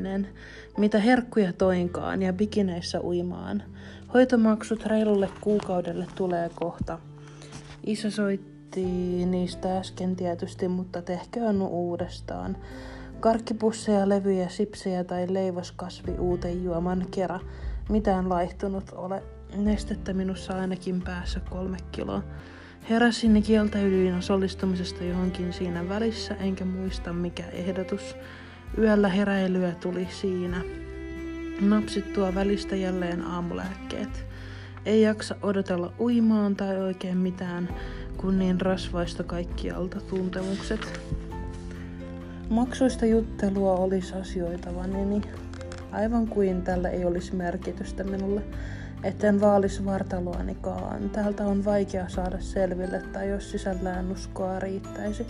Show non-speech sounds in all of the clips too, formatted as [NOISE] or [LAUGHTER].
ilmeinen, mitä herkkuja toinkaan ja bikineissä uimaan. Hoitomaksut reilulle kuukaudelle tulee kohta. Isä soitti niistä äsken tietysti, mutta tehköön uudestaan. Karkkipusseja, levyjä, sipsejä tai leivoskasvi uuten juoman kera. Mitään laihtunut ole. Nestettä minussa ainakin päässä kolme kiloa. Heräsin kieltäydyin osallistumisesta johonkin siinä välissä, enkä muista mikä ehdotus. Yöllä heräilyä tuli siinä. Napsittua välistä jälleen aamulääkkeet. Ei jaksa odotella uimaan tai oikein mitään, kun niin rasvaista kaikkialta tuntemukset. Maksuista juttelua olisi asioitavani, aivan kuin tällä ei olisi merkitystä minulle etten vaalis vartaloanikaan. Täältä on vaikea saada selville, tai jos sisällään uskoa riittäisi.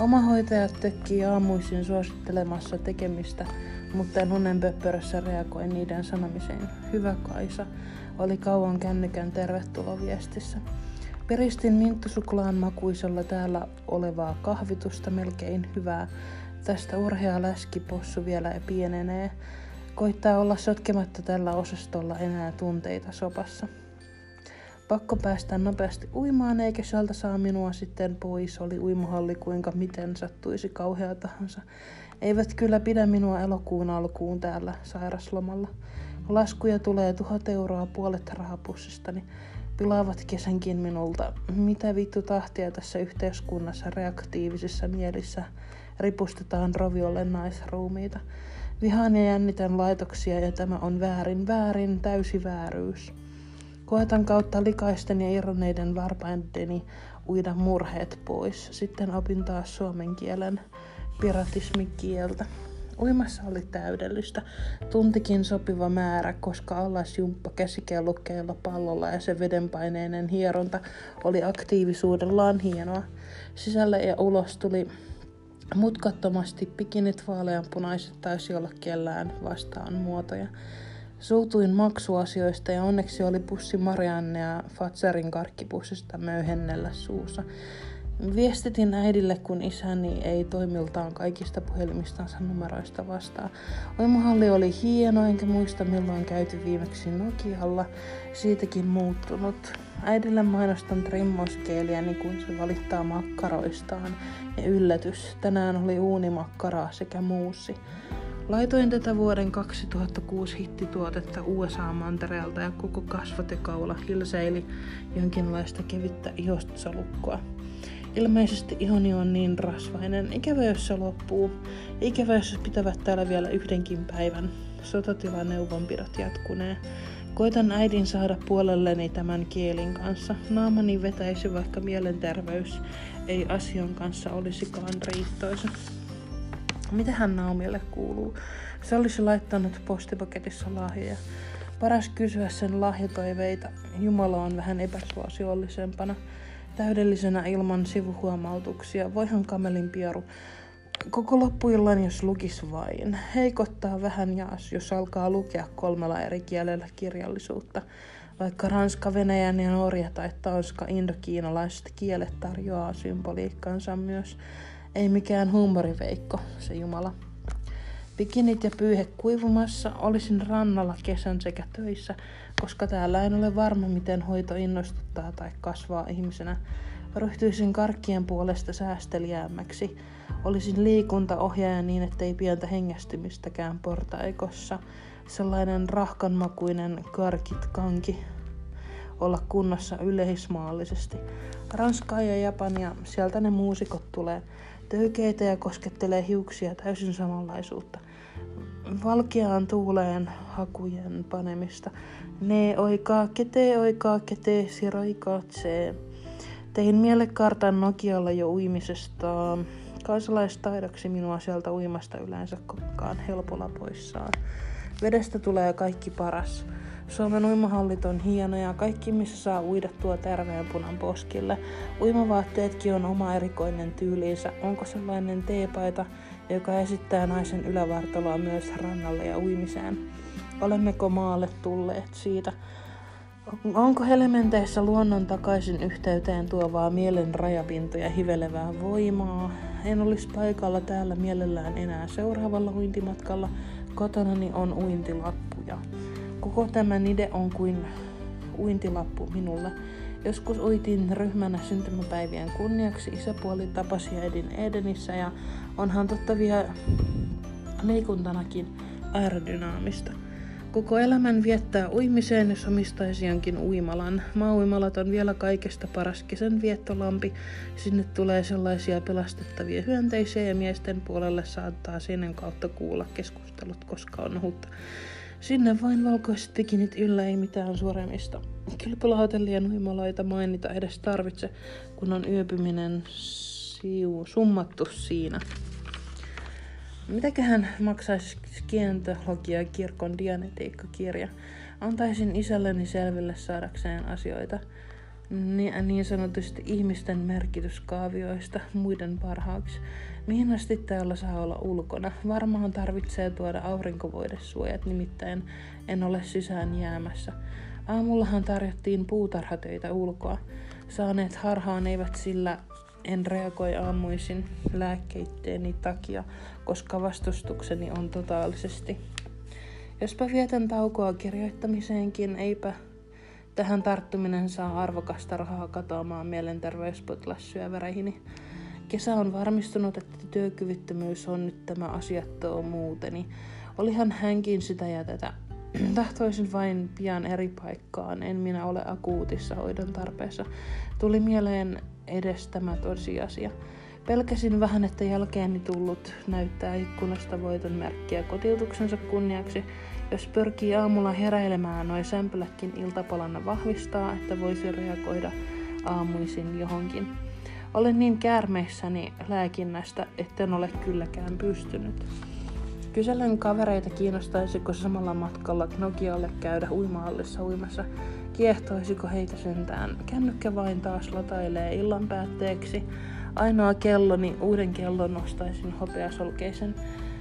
Oma hoitaja tökkii aamuisin suosittelemassa tekemistä, mutta en unen pöppörössä reagoi niiden sanomiseen. Hyvä Kaisa, oli kauan kännykän tervetuloviestissä. Peristin minttusuklaan makuisella täällä olevaa kahvitusta melkein hyvää. Tästä urhea läskipossu vielä pienenee. Koittaa olla sotkematta tällä osastolla enää tunteita sopassa. Pakko päästä nopeasti uimaan, eikä sieltä saa minua sitten pois, oli uimahalli kuinka miten sattuisi kauhea tahansa. Eivät kyllä pidä minua elokuun alkuun täällä sairaslomalla. Laskuja tulee tuhat euroa puolet rahapussistani. Pilaavat kesänkin minulta. Mitä vittu tahtia tässä yhteiskunnassa reaktiivisissa mielissä ripustetaan roviolle naisruumiita. Vihaan ja jännitän laitoksia ja tämä on väärin, väärin, täysi vääryys. Koetan kautta likaisten ja irronneiden varpainteni uida murheet pois. Sitten opin taas suomen kielen piratismikieltä. Uimassa oli täydellistä. Tuntikin sopiva määrä, koska allasjumppa käsikellukkeella pallolla ja se vedenpaineinen hieronta oli aktiivisuudellaan hienoa. Sisälle ja ulos tuli Mutkattomasti pikinit vaaleanpunaiset taisi olla kellään vastaan muotoja. Suutuin maksuasioista ja onneksi oli pussi Marianne ja Fatserin karkkipussista möyhennellä suussa. Viestitin äidille, kun isäni ei toimiltaan kaikista puhelimistansa numeroista vastaa. Oimuhalli oli hieno, enkä muista milloin käyty viimeksi Nokialla. Siitäkin muuttunut. Äidille mainostan trimmouskeeliäni, kun se valittaa makkaroistaan. Ja yllätys, tänään oli uunimakkaraa sekä muussi. Laitoin tätä vuoden 2006 hittituotetta USA-mantereelta ja koko kasvatekaula hilseili jonkinlaista kevyttä ihossalukkoa. Ilmeisesti ihoni on niin rasvainen. Ikävä, jos se loppuu. Ikävä, jos pitävät täällä vielä yhdenkin päivän. Sotatilaneuvonpidot jatkunee. Koitan äidin saada puolelleni tämän kielin kanssa. Naamani vetäisi vaikka mielenterveys ei asian kanssa olisikaan riittoisa. Mitähän Naumille kuuluu? Se olisi laittanut postipaketissa lahjoja. Paras kysyä sen lahjatoiveita. Jumala on vähän epäsuosiollisempana täydellisenä ilman sivuhuomautuksia. Voihan kamelin pieru. Koko loppuillan, jos lukis vain. Heikottaa vähän jaas, jos alkaa lukea kolmella eri kielellä kirjallisuutta. Vaikka ranska, venäjän ja norja tai tanska indokiinalaiset kielet tarjoaa symboliikkansa myös. Ei mikään huumoriveikko, se Jumala. Bikinit ja pyyhe kuivumassa, olisin rannalla kesän sekä töissä, koska täällä en ole varma, miten hoito innostuttaa tai kasvaa ihmisenä. Ryhtyisin karkkien puolesta säästeliäämmäksi. Olisin liikuntaohjaaja niin, ettei pientä hengästymistäkään portaikossa. Sellainen rahkanmakuinen karkit kanki olla kunnossa yleismaallisesti. Ranskaa ja Japania, sieltä ne muusikot tulee. Töykeitä ja koskettelee hiuksia täysin samanlaisuutta valkeaan tuuleen hakujen panemista. Ne oikaa kete oikaa kete siroi katsee. Tein mielekartan Nokialla jo uimisesta. Kansalaistaidoksi minua sieltä uimasta yleensä koskaan helpolla poissaan. Vedestä tulee kaikki paras. Suomen uimahallit on hienoja, kaikki missä saa uida terveen punan poskille. Uimavaatteetkin on oma erikoinen tyyliinsä. Onko sellainen teepaita, joka esittää naisen ylävartaloa myös rannalle ja uimiseen? Olemmeko maalle tulleet siitä? Onko elementeissä luonnon takaisin yhteyteen tuovaa mielen rajapintoja hivelevää voimaa? En olisi paikalla täällä mielellään enää seuraavalla uintimatkalla, Kotonani on uintilappuja. Koko tämä nide on kuin uintilappu minulle. Joskus uitiin ryhmänä syntymäpäivien kunniaksi. Isäpuoli tapasi äidin Edenissä ja onhan totta vielä liikuntanakin aerodynaamista. Koko elämän viettää uimiseen, jos omistaisi jonkin uimalan. Maa-uimalat on vielä kaikesta paras kesän viettolampi. Sinne tulee sellaisia pelastettavia hyönteisiä ja miesten puolelle saattaa sinne kautta kuulla keskustelut, koska on ohutta. Sinne vain valkoiset pikinit yllä ei mitään suoremista. Kylpylahotellien uimaloita mainita edes tarvitse, kun on yöpyminen siu, summattu siinä. Mitäköhän maksaisi skientologia kirkon dianetiikkakirja? Antaisin isälleni selville saadakseen asioita niin, niin sanotusti ihmisten merkityskaavioista muiden parhaaksi. Mihin asti täällä saa olla ulkona? Varmaan tarvitsee tuoda aurinkovoidesuojat, nimittäin en ole sisään jäämässä. Aamullahan tarjottiin puutarhatöitä ulkoa. Saaneet harhaan eivät sillä en reagoi aamuisin lääkkeitteeni takia, koska vastustukseni on totaalisesti. Jospa vietän taukoa kirjoittamiseenkin, eipä tähän tarttuminen saa arvokasta rahaa katoamaan mielenterveyspotilassyövereihini. Kesä on varmistunut, että työkyvyttömyys on nyt tämä asiattomuuteni. Olihan hänkin sitä ja tätä. [CLEARS THROAT] Tahtoisin vain pian eri paikkaan, en minä ole akuutissa hoidon tarpeessa. Tuli mieleen edes tämä tosiasia. Pelkäsin vähän, että jälkeeni tullut näyttää ikkunasta voiton merkkiä kotiutuksensa kunniaksi. Jos pyrkii aamulla heräilemään, noin sämpyläkin iltapalana vahvistaa, että voisi reagoida aamuisin johonkin. Olen niin käärmeissäni lääkinnästä, etten ole kylläkään pystynyt. Kyselen kavereita kiinnostaisiko samalla matkalla Nokialle käydä uimahallissa uimassa. Kiehtoisiko heitä sentään? Kännykkä vain taas latailee illan päätteeksi. Ainoa kelloni, uuden kellon nostaisin hopeasolkeisen.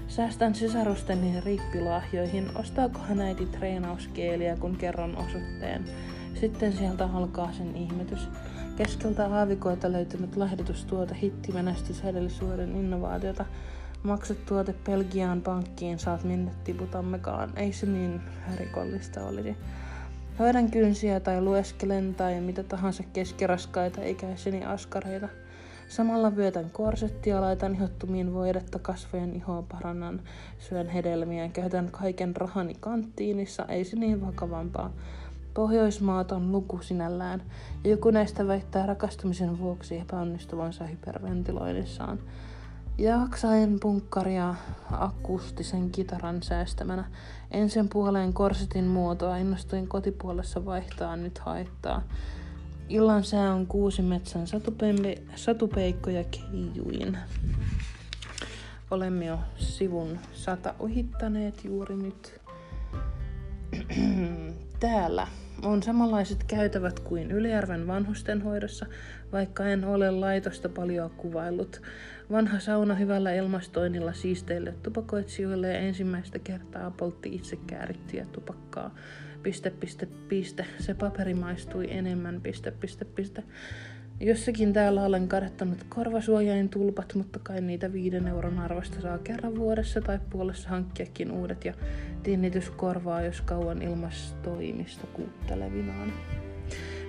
Säästän sisarusteni riippilahjoihin. Ostaakohan äiti treenauskeeliä, kun kerron osoitteen? Sitten sieltä alkaa sen ihmetys. Keskeltä aavikoita löytynyt lahjoitustuote hittimenestys edellisuuden innovaatiota. Maksat tuote Belgiaan pankkiin, saat minne tiputammekaan. Ei se niin rikollista olisi. Hoidan kynsiä tai lueskelen tai mitä tahansa keskiraskaita ikäiseni askareita. Samalla vyötän korsettia, laitan ihottumiin voidetta kasvojen ihoa parannan, syön hedelmiä, käytän kaiken rahani kanttiinissa, ei se niin vakavampaa. Pohjoismaat on luku sinällään, ja joku näistä väittää rakastumisen vuoksi epäonnistuvansa hyperventiloinnissaan. Jaksain punkkaria akustisen kitaran säästämänä. Ensin puoleen korsetin muotoa innostuin kotipuolessa vaihtaa nyt haittaa. Illan sää on kuusi metsän satupembe, satupeikko ja keijuin. Olemme jo sivun sata ohittaneet juuri nyt. [CLEARS THROAT] Täällä on samanlaiset käytävät kuin Ylijärven vanhustenhoidossa, vaikka en ole laitosta paljon kuvaillut. Vanha sauna hyvällä ilmastoinnilla siisteille tupakoitsijoille ja ensimmäistä kertaa poltti itse käärittyjä tupakkaa. Piste, piste, piste. Se paperi maistui enemmän. Piste, piste, piste. Jossakin täällä olen kadettanut korvasuojain tulpat, mutta kai niitä viiden euron arvosta saa kerran vuodessa tai puolessa hankkiakin uudet ja tinnitys korvaa, jos kauan ilmastoimista kuuttelevinaan.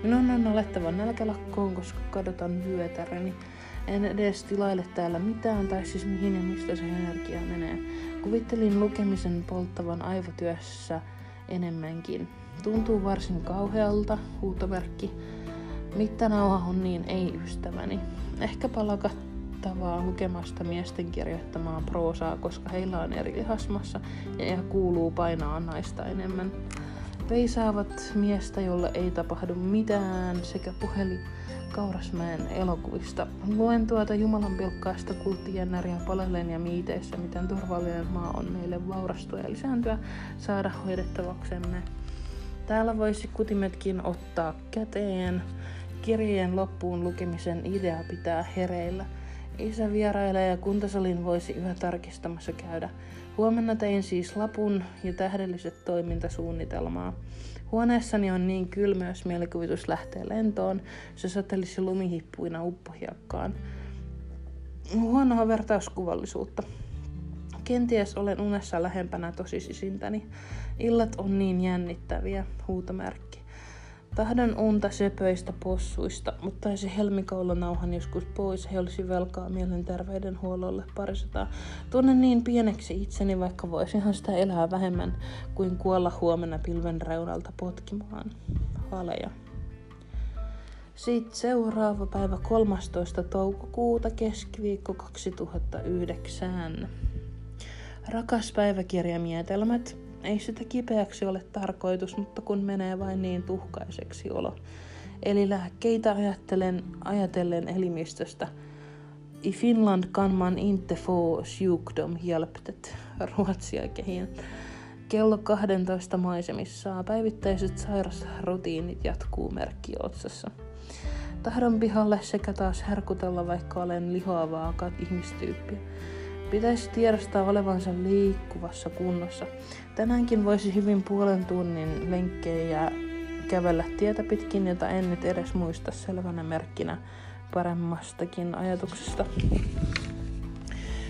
Minun on alettava nälkälakkoon, koska kadotan vyötäreni. En edes tilaile täällä mitään, tai siis mihin ja mistä se energia menee. Kuvittelin lukemisen polttavan aivotyössä enemmänkin. Tuntuu varsin kauhealta, huutomerkki. Mittanauha on niin ei-ystäväni. Ehkä palakattavaa lukemasta miesten kirjoittamaa proosaa, koska heillä on eri lihasmassa ja kuuluu painaa naista enemmän. Veisaavat miestä, jolle ei tapahdu mitään, sekä puheli Kaurasmäen elokuvista. Luen tuota Jumalan pilkkaista kulttijännäriä palellen ja miiteissä, miten turvallinen maa on meille vaurastua ja lisääntyä, saada hoidettavaksemme. Täällä voisi kutimetkin ottaa käteen. Kirjeen loppuun lukemisen idea pitää hereillä. Isä vierailee ja kuntosalin voisi yhä tarkistamassa käydä. Huomenna tein siis lapun ja tähdelliset toimintasuunnitelmaa. Huoneessani on niin kylmä, jos mielikuvitus lähtee lentoon, se satelisi lumihippuina uppohiakkaan. Huonoa vertauskuvallisuutta. Kenties olen unessa lähempänä tosisisintäni. Illat on niin jännittäviä, huutomerkki. Tahdon unta söpöistä possuista, mutta taisi helmikaulonauhan joskus pois, he olisi velkaa mielenterveydenhuollolle parisataa. Tunnen niin pieneksi itseni, vaikka voisinhan sitä elää vähemmän kuin kuolla huomenna pilven reunalta potkimaan. Haleja. Sitten seuraava päivä 13. toukokuuta keskiviikko 2009. Rakas päiväkirjamietelmät, ei sitä kipeäksi ole tarkoitus, mutta kun menee vain niin tuhkaiseksi olo. Eli lääkkeitä ajattelen, ajatellen elimistöstä. I Finland kan man inte få sjukdom hjälptet. Ruotsia kehin. Kello 12 maisemissa päivittäiset sairasrutiinit jatkuu merkki otsassa. Tahdon pihalle sekä taas herkutella, vaikka olen lihoavaa ihmistyyppiä. Pitäisi tiedostaa olevansa liikkuvassa kunnossa. Tänäänkin voisi hyvin puolen tunnin lenkkejä kävellä tietä pitkin, jota en nyt edes muista selvänä merkkinä paremmastakin ajatuksesta.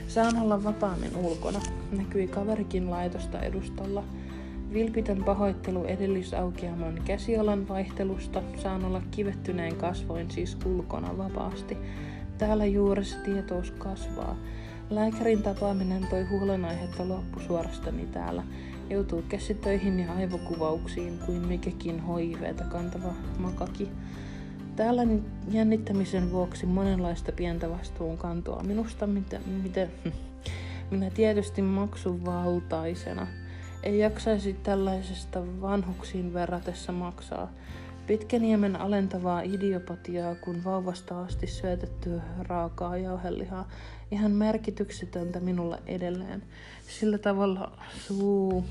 Saan olla vapaammin ulkona. Näkyi kaverikin laitosta edustalla. Vilpitön pahoittelu edellisaukeamon käsialan vaihtelusta. Saan olla kivettyneen kasvoin siis ulkona vapaasti. Täällä juuressa tietous kasvaa. Lääkärin tapaaminen toi huolenaihetta loppusuorastani täällä. Joutuu käsitöihin ja aivokuvauksiin kuin mikäkin HIVtä kantava makaki. Täällä jännittämisen vuoksi monenlaista pientä vastuunkantoa. Minusta mitä, mitä, [LAUGHS] minä tietysti maksuvaltaisena ei jaksaisi tällaisesta vanhuksiin verratessa maksaa. Pitkäniemen alentavaa idiopatiaa, kun vauvasta asti syötettyä raakaa jauhelihaa, ihan merkityksetöntä minulle edelleen. Sillä tavalla suu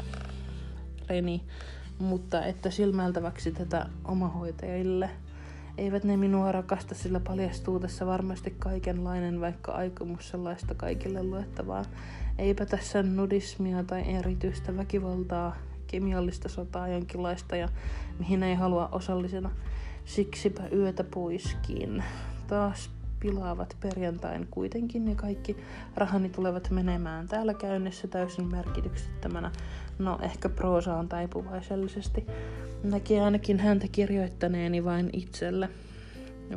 reni, mutta että silmältäväksi tätä omahoitajille. Eivät ne minua rakasta, sillä paljastuu tässä varmasti kaikenlainen, vaikka aikomus sellaista kaikille luettavaa. Eipä tässä nudismia tai erityistä väkivaltaa, kemiallista sotaa jonkinlaista ja mihin ei halua osallisena. Siksipä yötä poiskin. Taas pilaavat perjantain kuitenkin ja kaikki rahani tulevat menemään täällä käynnissä täysin merkityksettömänä. No ehkä proosaan taipuvaisellisesti. Näki ainakin häntä kirjoittaneeni vain itselle.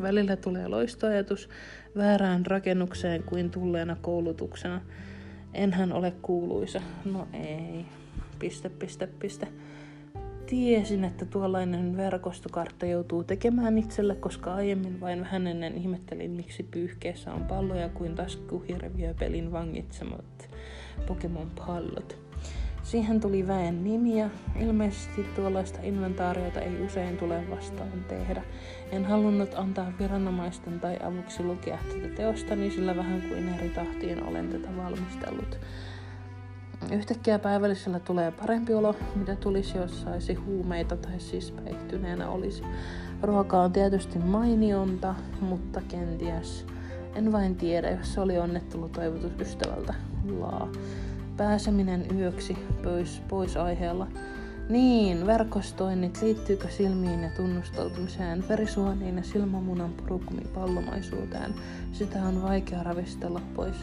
Välillä tulee loistoajatus väärään rakennukseen kuin tulleena koulutuksena. Enhän ole kuuluisa. No ei. Piste, piste, piste. Tiesin, että tuollainen verkostokartta joutuu tekemään itselle, koska aiemmin vain vähän ennen ihmettelin, miksi pyyhkeessä on palloja kuin taskuhirviöpelin vangitsemat Pokemon-pallot. Siihen tuli väen nimiä. Ilmeisesti tuollaista inventaariota ei usein tule vastaan tehdä. En halunnut antaa viranomaisten tai avuksi lukea tätä teostani, sillä vähän kuin eri tahtiin olen tätä valmistellut. Yhtäkkiä päivällisellä tulee parempi olo, mitä tulisi, jos saisi huumeita tai siis päihtyneenä olisi. Ruoka on tietysti mainionta, mutta kenties. En vain tiedä, jos se oli onnettelu toivotus ystävältä. Laa. Pääseminen yöksi pois, pois aiheella. Niin, verkostoinnit, liittyykö silmiin ja tunnustautumiseen, verisuoniin ja silmämunan purukumi pallomaisuuteen? Sitä on vaikea ravistella pois.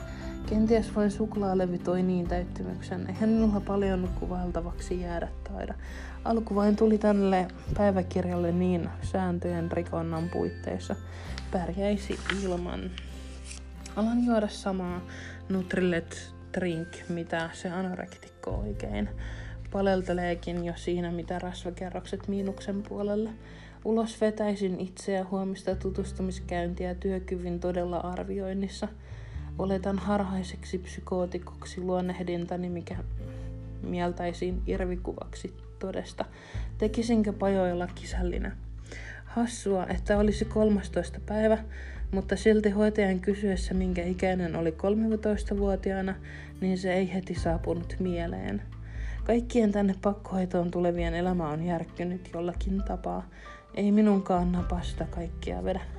Kenties vain suklaalevi toi niin täyttymyksen. Eihän minulla paljon kuvailtavaksi jäädä taida. Alku vain tuli tälle päiväkirjalle niin sääntöjen rikonnan puitteissa. Pärjäisi ilman. Alan juoda samaa Nutrillet drink, mitä se anorektikko oikein palelteleekin jo siinä, mitä rasvakerrokset miinuksen puolelle. Ulos vetäisin itseä huomista tutustumiskäyntiä työkyvyn todella arvioinnissa – Oletan harhaiseksi psykootikoksi luonnehdintani, mikä mieltäisiin irvikuvaksi todesta. Tekisinkö pajoilla kisällinen? Hassua, että olisi 13. päivä, mutta silti hoitajan kysyessä, minkä ikäinen oli 13-vuotiaana, niin se ei heti saapunut mieleen. Kaikkien tänne pakkohoitoon tulevien elämä on järkkynyt jollakin tapaa. Ei minunkaan napasta kaikkia vedä.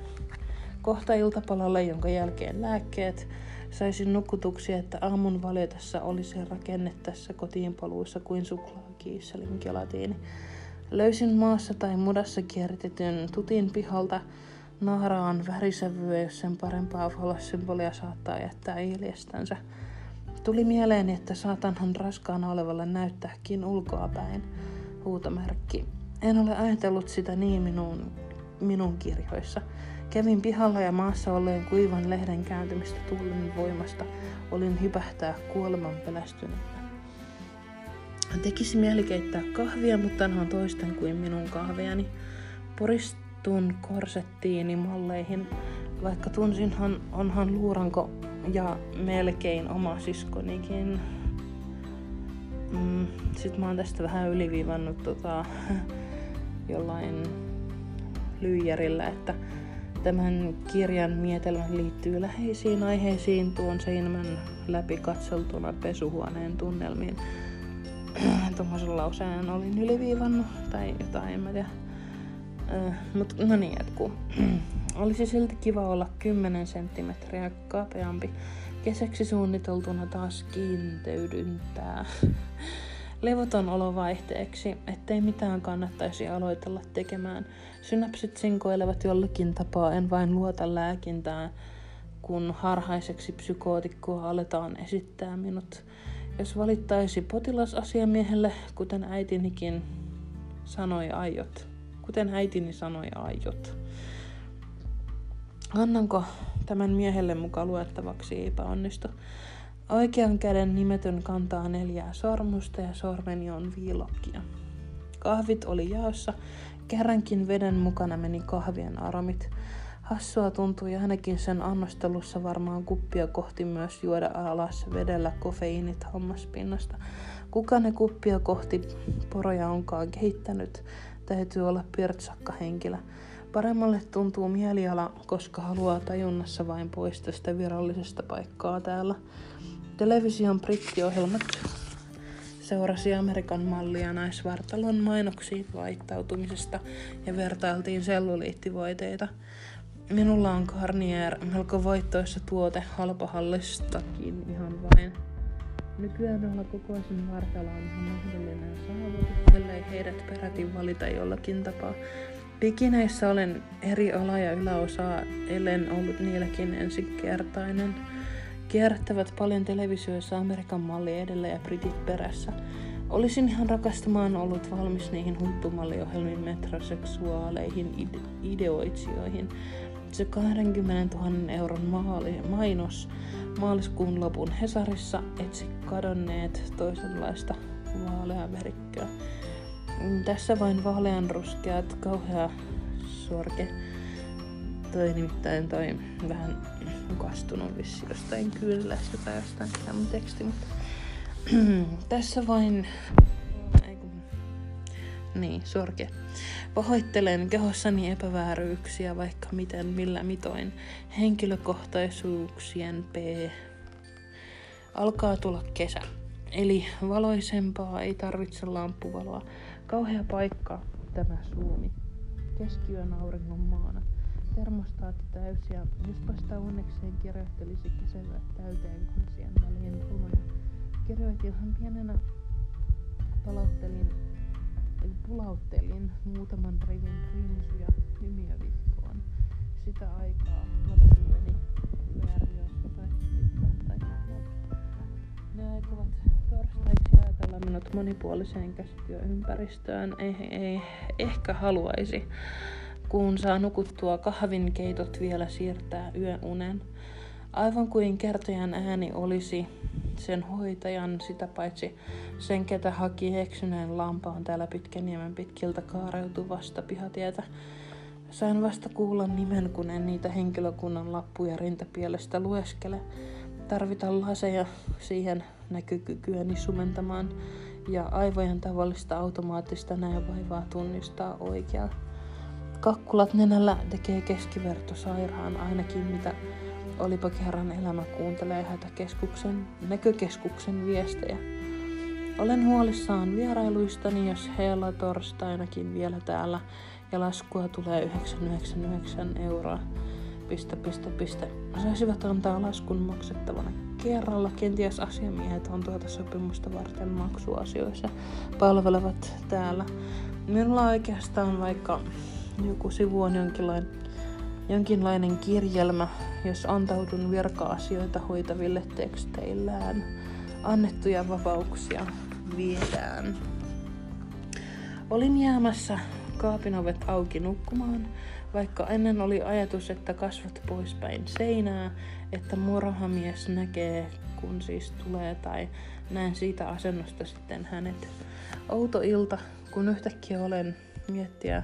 Kohta iltapalalle, jonka jälkeen lääkkeet, Saisin nukutuksia, että aamun valjetessa olisi rakenne tässä kotiinpaluussa kuin suklaakiisselin gelatiini. Löysin maassa tai mudassa kiertetyn tutin pihalta naaraan värisävyä, jos sen parempaa valossymbolia saattaa jättää iljestänsä. Tuli mieleeni, että saatanhan raskaana olevalle näyttääkin ulkoapäin. Huutomerkki. En ole ajatellut sitä niin minun, minun kirjoissa. Kävin pihalla ja maassa olleen kuivan lehden kääntymistä tuulen voimasta. Olin hypähtää kuoleman pelästyneenä. Tekisi mieli keittää kahvia, mutta on toisten kuin minun kahviani. Poristun korsettiini malleihin, vaikka tunsinhan onhan luuranko ja melkein oma siskonikin. Mm, Sitten mä oon tästä vähän yliviivannut tota, [LAUGHS] jollain lyijärillä, että tämän kirjan mietelmä liittyy läheisiin aiheisiin tuon seinämän läpi katseltuna pesuhuoneen tunnelmiin. [CLEARS THROAT] Tuommoisen lauseen olin yliviivannut tai jotain, en mä tiedä. Äh, no niin, jatkuu. [CLEARS THROAT] Olisi silti kiva olla 10 senttimetriä kapeampi. Kesäksi suunniteltuna taas kiinteydyntää. [LAUGHS] Levoton olo vaihteeksi, ettei mitään kannattaisi aloitella tekemään. Synapsit sinkoilevat jollakin tapaa, en vain luota lääkintään, kun harhaiseksi psykootikkoa aletaan esittää minut. Jos valittaisi potilasasiamiehelle, kuten äitinikin sanoi aiot. Kuten äitini sanoi aiot. Annanko tämän miehelle mukaan luettavaksi epäonnistu? Oikean käden nimetön kantaa neljää sormusta ja sormeni on viilokkia. Kahvit oli jaossa. Kerrankin veden mukana meni kahvien aromit. Hassua tuntui ainakin sen annostelussa varmaan kuppia kohti myös juoda alas vedellä kofeiinit hammaspinnasta. Kuka ne kuppia kohti poroja onkaan kehittänyt, täytyy olla pirtsakka henkilö. Paremmalle tuntuu mieliala, koska haluaa tajunnassa vain pois tästä virallisesta paikkaa täällä. Television brittiohjelmat seurasi Amerikan mallia naisvartalon mainoksiin vaihtautumisesta ja vertailtiin selluliittivoiteita. Minulla on Garnier, melko voittoissa tuote halpahallistakin ihan vain. Nykyään olla kokoisen vartalo on ihan mahdollinen saavutus, ellei heidät peräti valita jollakin tapaa. Bikineissä olen eri ala- ja yläosaa, ellen ollut niilläkin ensikertainen. Kierrättävät paljon televisioissa Amerikan malli edellä ja britit perässä. Olisin ihan rakastamaan ollut valmis niihin huippumalliohjelmiin metroseksuaaleihin ide- ideoitsijoihin. Se 20 000 euron maali, mainos maaliskuun lopun Hesarissa etsi kadonneet toisenlaista vaaleamerikköä. Tässä vain vaaleanruskeat, kauhea sorke. Toi nimittäin toi vähän kastunut vissi jostain kyllästä tai jostain tämä mun teksti, mutta [CLEARS THROAT] tässä vain niin, sorke. Pahoittelen kehossani epävääryyksiä vaikka miten millä mitoin. Henkilökohtaisuuksien P. Alkaa tulla kesä. Eli valoisempaa ei tarvitse lamppuvaloa. Kauhea paikka tämä Suomi. Keskiyön auringon maana. Termostaatti täysiä. Jospa sitä onnekseen kirjoittelisi kesällä täyteen kansien väliin runoja. Kirjoitinhan pienenä palauttelin, pulauttelin muutaman rivin rinsuja hymiövihkoon. Sitä aikaa lapsuuteni vääriosta tai tai Ne aikovat torstaiksi ajatella minut monipuoliseen käsityöympäristöön. Ei, ei ehkä haluaisi, kun saa nukuttua kahvin keitot vielä siirtää yöunen. Aivan kuin kertojan ääni olisi sen hoitajan, sitä paitsi sen, ketä haki eksyneen lampaan täällä Pitkäniemen pitkiltä kaareutuvasta pihatietä. Sain vasta kuulla nimen, kun en niitä henkilökunnan lappuja rintapielestä lueskele. Tarvitaan laseja siihen näkykykyäni sumentamaan ja aivojen tavallista automaattista näövaivaa tunnistaa oikeaa. Kakkulat nenällä tekee keskiverto sairaan ainakin mitä olipa kerran elämä kuuntelee hätäkeskuksen, näkökeskuksen viestejä. Olen huolissaan vierailuistani, jos heillä torstainakin vielä täällä ja laskua tulee 999 euroa. Piste, piste, piste. Saisivat antaa laskun maksettavana kerralla. Kenties asiamiehet on tuota sopimusta varten maksuasioissa palvelevat täällä. Minulla oikeastaan vaikka joku sivu on jonkinlainen jonkinlainen kirjelmä, jos antaudun virka-asioita hoitaville teksteillään. Annettuja vapauksia viedään. Olin jäämässä kaapin ovet auki nukkumaan, vaikka ennen oli ajatus, että kasvat poispäin seinää, että murhamies näkee, kun siis tulee, tai näen siitä asennosta sitten hänet. Outo ilta, kun yhtäkkiä olen miettiä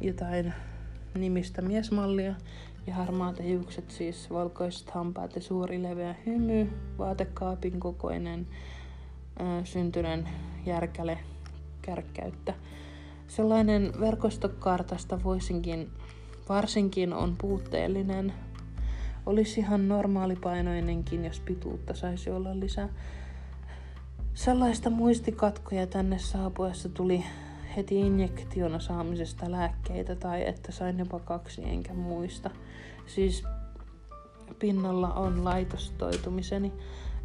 jotain nimistä miesmallia ja harmaat hiukset, siis valkoiset hampaat ja suuri leveä hymy, vaatekaapin kokoinen syntyneen järkäle kärkkäyttä. Sellainen verkostokartasta voisinkin, varsinkin on puutteellinen. Olisi ihan normaalipainoinenkin, jos pituutta saisi olla lisää. Sellaista muistikatkoja tänne saapuessa tuli heti injektiona saamisesta lääkkeitä tai että sain jopa kaksi enkä muista. Siis pinnalla on laitostoitumiseni,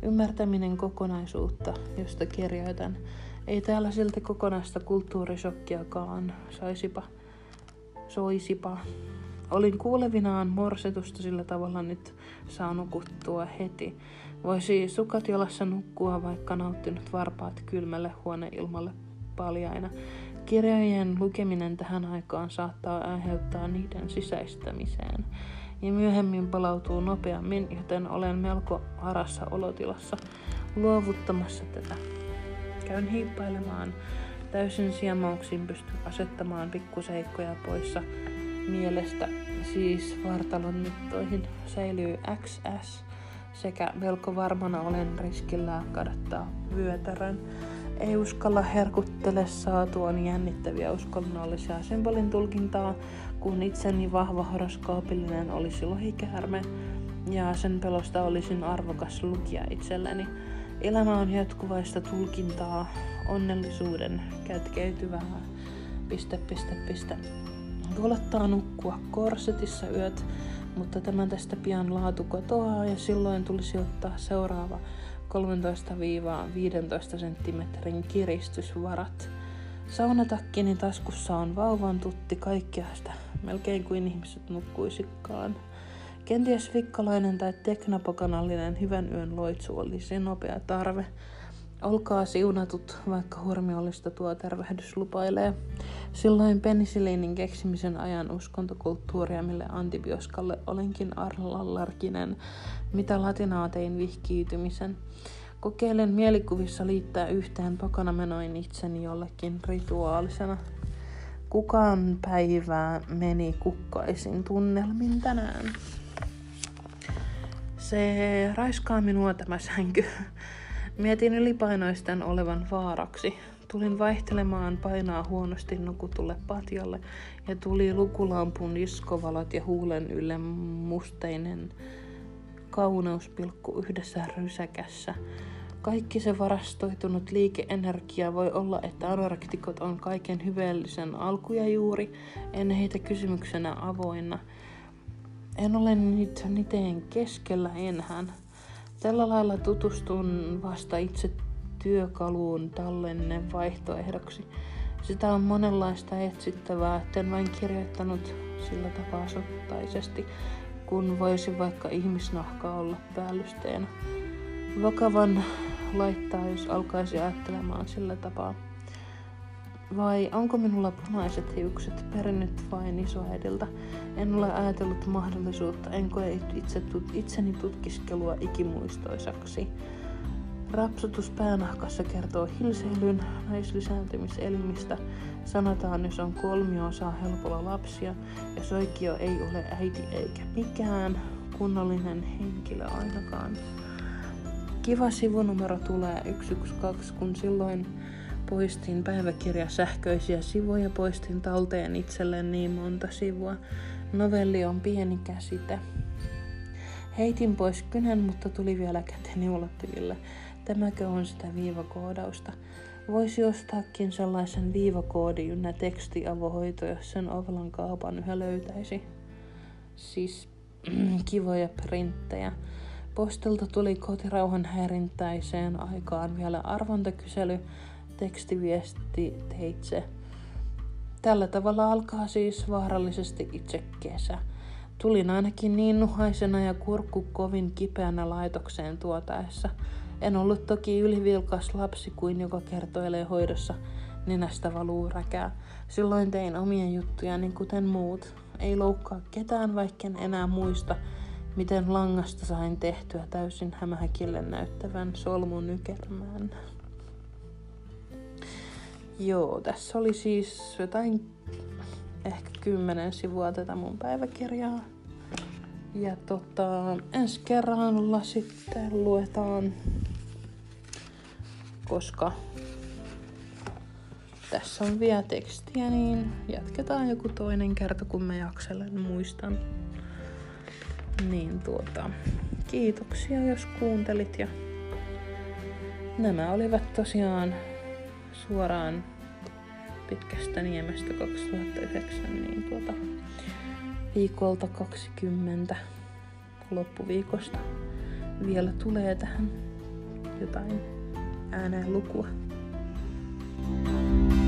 ymmärtäminen kokonaisuutta, josta kirjoitan. Ei täällä silti kokonaista kulttuurisokkiakaan saisipa, soisipa. Olin kuulevinaan morsetusta sillä tavalla nyt saa nukuttua heti. Voisi sukat jalassa nukkua, vaikka nauttinut varpaat kylmälle huoneilmalle paljaina. Kirjojen lukeminen tähän aikaan saattaa aiheuttaa niiden sisäistämiseen ja myöhemmin palautuu nopeammin, joten olen melko harassa olotilassa luovuttamassa tätä. Käyn hiippailemaan täysin siemauksin pysty asettamaan pikkuseikkoja poissa mielestä, siis vartalon mittoihin säilyy XS sekä melko varmana olen riskillä kadottaa vyötärön. Ei uskalla herkuttele saatuani jännittäviä uskonnollisia symbolin tulkintaa, kun itseni vahva horoskoopillinen olisi lohikäärme ja sen pelosta olisin arvokas lukija itselleni. Elämä on jatkuvaista tulkintaa, onnellisuuden kätkeytyvää, piste, piste, piste. Huolettaa nukkua korsetissa yöt, mutta tämän tästä pian laatu kotoaa ja silloin tulisi ottaa seuraava 13-15 cm kiristysvarat. Saunatakkini taskussa on vauvan tutti kaikkiasta, melkein kuin ihmiset nukkuisikaan. Kenties vikkalainen tai teknapokanallinen hyvän yön loitsu olisi nopea tarve. Olkaa siunatut, vaikka hurmiollista tuo tervehdys lupailee. Silloin penisiliinin keksimisen ajan uskontokulttuuria, mille antibioskalle olenkin arlallarkinen, mitä latinaa tein vihkiytymisen. Kokeilen mielikuvissa liittää yhteen pakanamenoin itseni jollekin rituaalisena. Kukaan päivää meni kukkaisin tunnelmin tänään. Se raiskaa minua tämä sänky. Mietin ylipainoisten olevan vaaraksi. Tulin vaihtelemaan painaa huonosti nukutulle patjalle ja tuli lukulampun iskovalot ja huulen ylle musteinen kauneuspilkku yhdessä rysäkässä. Kaikki se varastoitunut liikeenergia voi olla, että anorektikot on kaiken hyvällisen alkuja juuri, en heitä kysymyksenä avoinna. En ole nyt niteen keskellä enhän. Tällä lailla tutustun vasta itse työkaluun tallenne vaihtoehdoksi. Sitä on monenlaista etsittävää, etten vain kirjoittanut sillä tapaa sottaisesti, kun voisi vaikka ihmisnahka olla päällysteenä. Vakavan laittaa, jos alkaisi ajattelemaan sillä tapaa. Vai onko minulla punaiset hiukset perinnyt vain isoäidiltä? En ole ajatellut mahdollisuutta, en koe itse, itseni tutkiskelua ikimuistoisaksi. Rapsutus päänahkassa kertoo hilseilyn naislisääntymiselimistä. Sanotaan, jos on kolmiosa helpolla lapsia ja soikio ei ole äiti eikä mikään kunnollinen henkilö ainakaan. Kiva sivunumero tulee 112, kun silloin poistin päiväkirja sähköisiä sivuja, poistin talteen itselleen niin monta sivua. Novelli on pieni käsite. Heitin pois kynän, mutta tuli vielä käteni ulottuville. Tämäkö on sitä viivakoodausta? Voisi ostaakin sellaisen viivakoodi ynnä tekstiavohoito, jos sen Ovelan kaupan yhä löytäisi. Siis [CLEARS THROAT] kivoja printtejä. Postilta tuli kotirauhan häirintäiseen aikaan vielä arvontakysely, tekstiviesti teitse. Tällä tavalla alkaa siis vaarallisesti itse kesä. Tulin ainakin niin nuhaisena ja kurkku kovin kipeänä laitokseen tuotaessa. En ollut toki ylivilkas lapsi kuin joka kertoilee hoidossa nenästä valuu räkää. Silloin tein omia juttujani kuten muut. Ei loukkaa ketään, vaikken enää muista, miten langasta sain tehtyä täysin hämähäkille näyttävän solmun nykermään. Joo, tässä oli siis jotain ehkä kymmenen sivua tätä mun päiväkirjaa. Ja tota, ensi kerralla sitten luetaan, koska tässä on vielä tekstiä, niin jatketaan joku toinen kerta, kun mä jakselen muistan. Niin tuota, kiitoksia jos kuuntelit ja nämä olivat tosiaan suoraan pitkästä niemestä 2009, niin tuota, viikolta 20 loppuviikosta vielä tulee tähän jotain ääneen lukua. thank you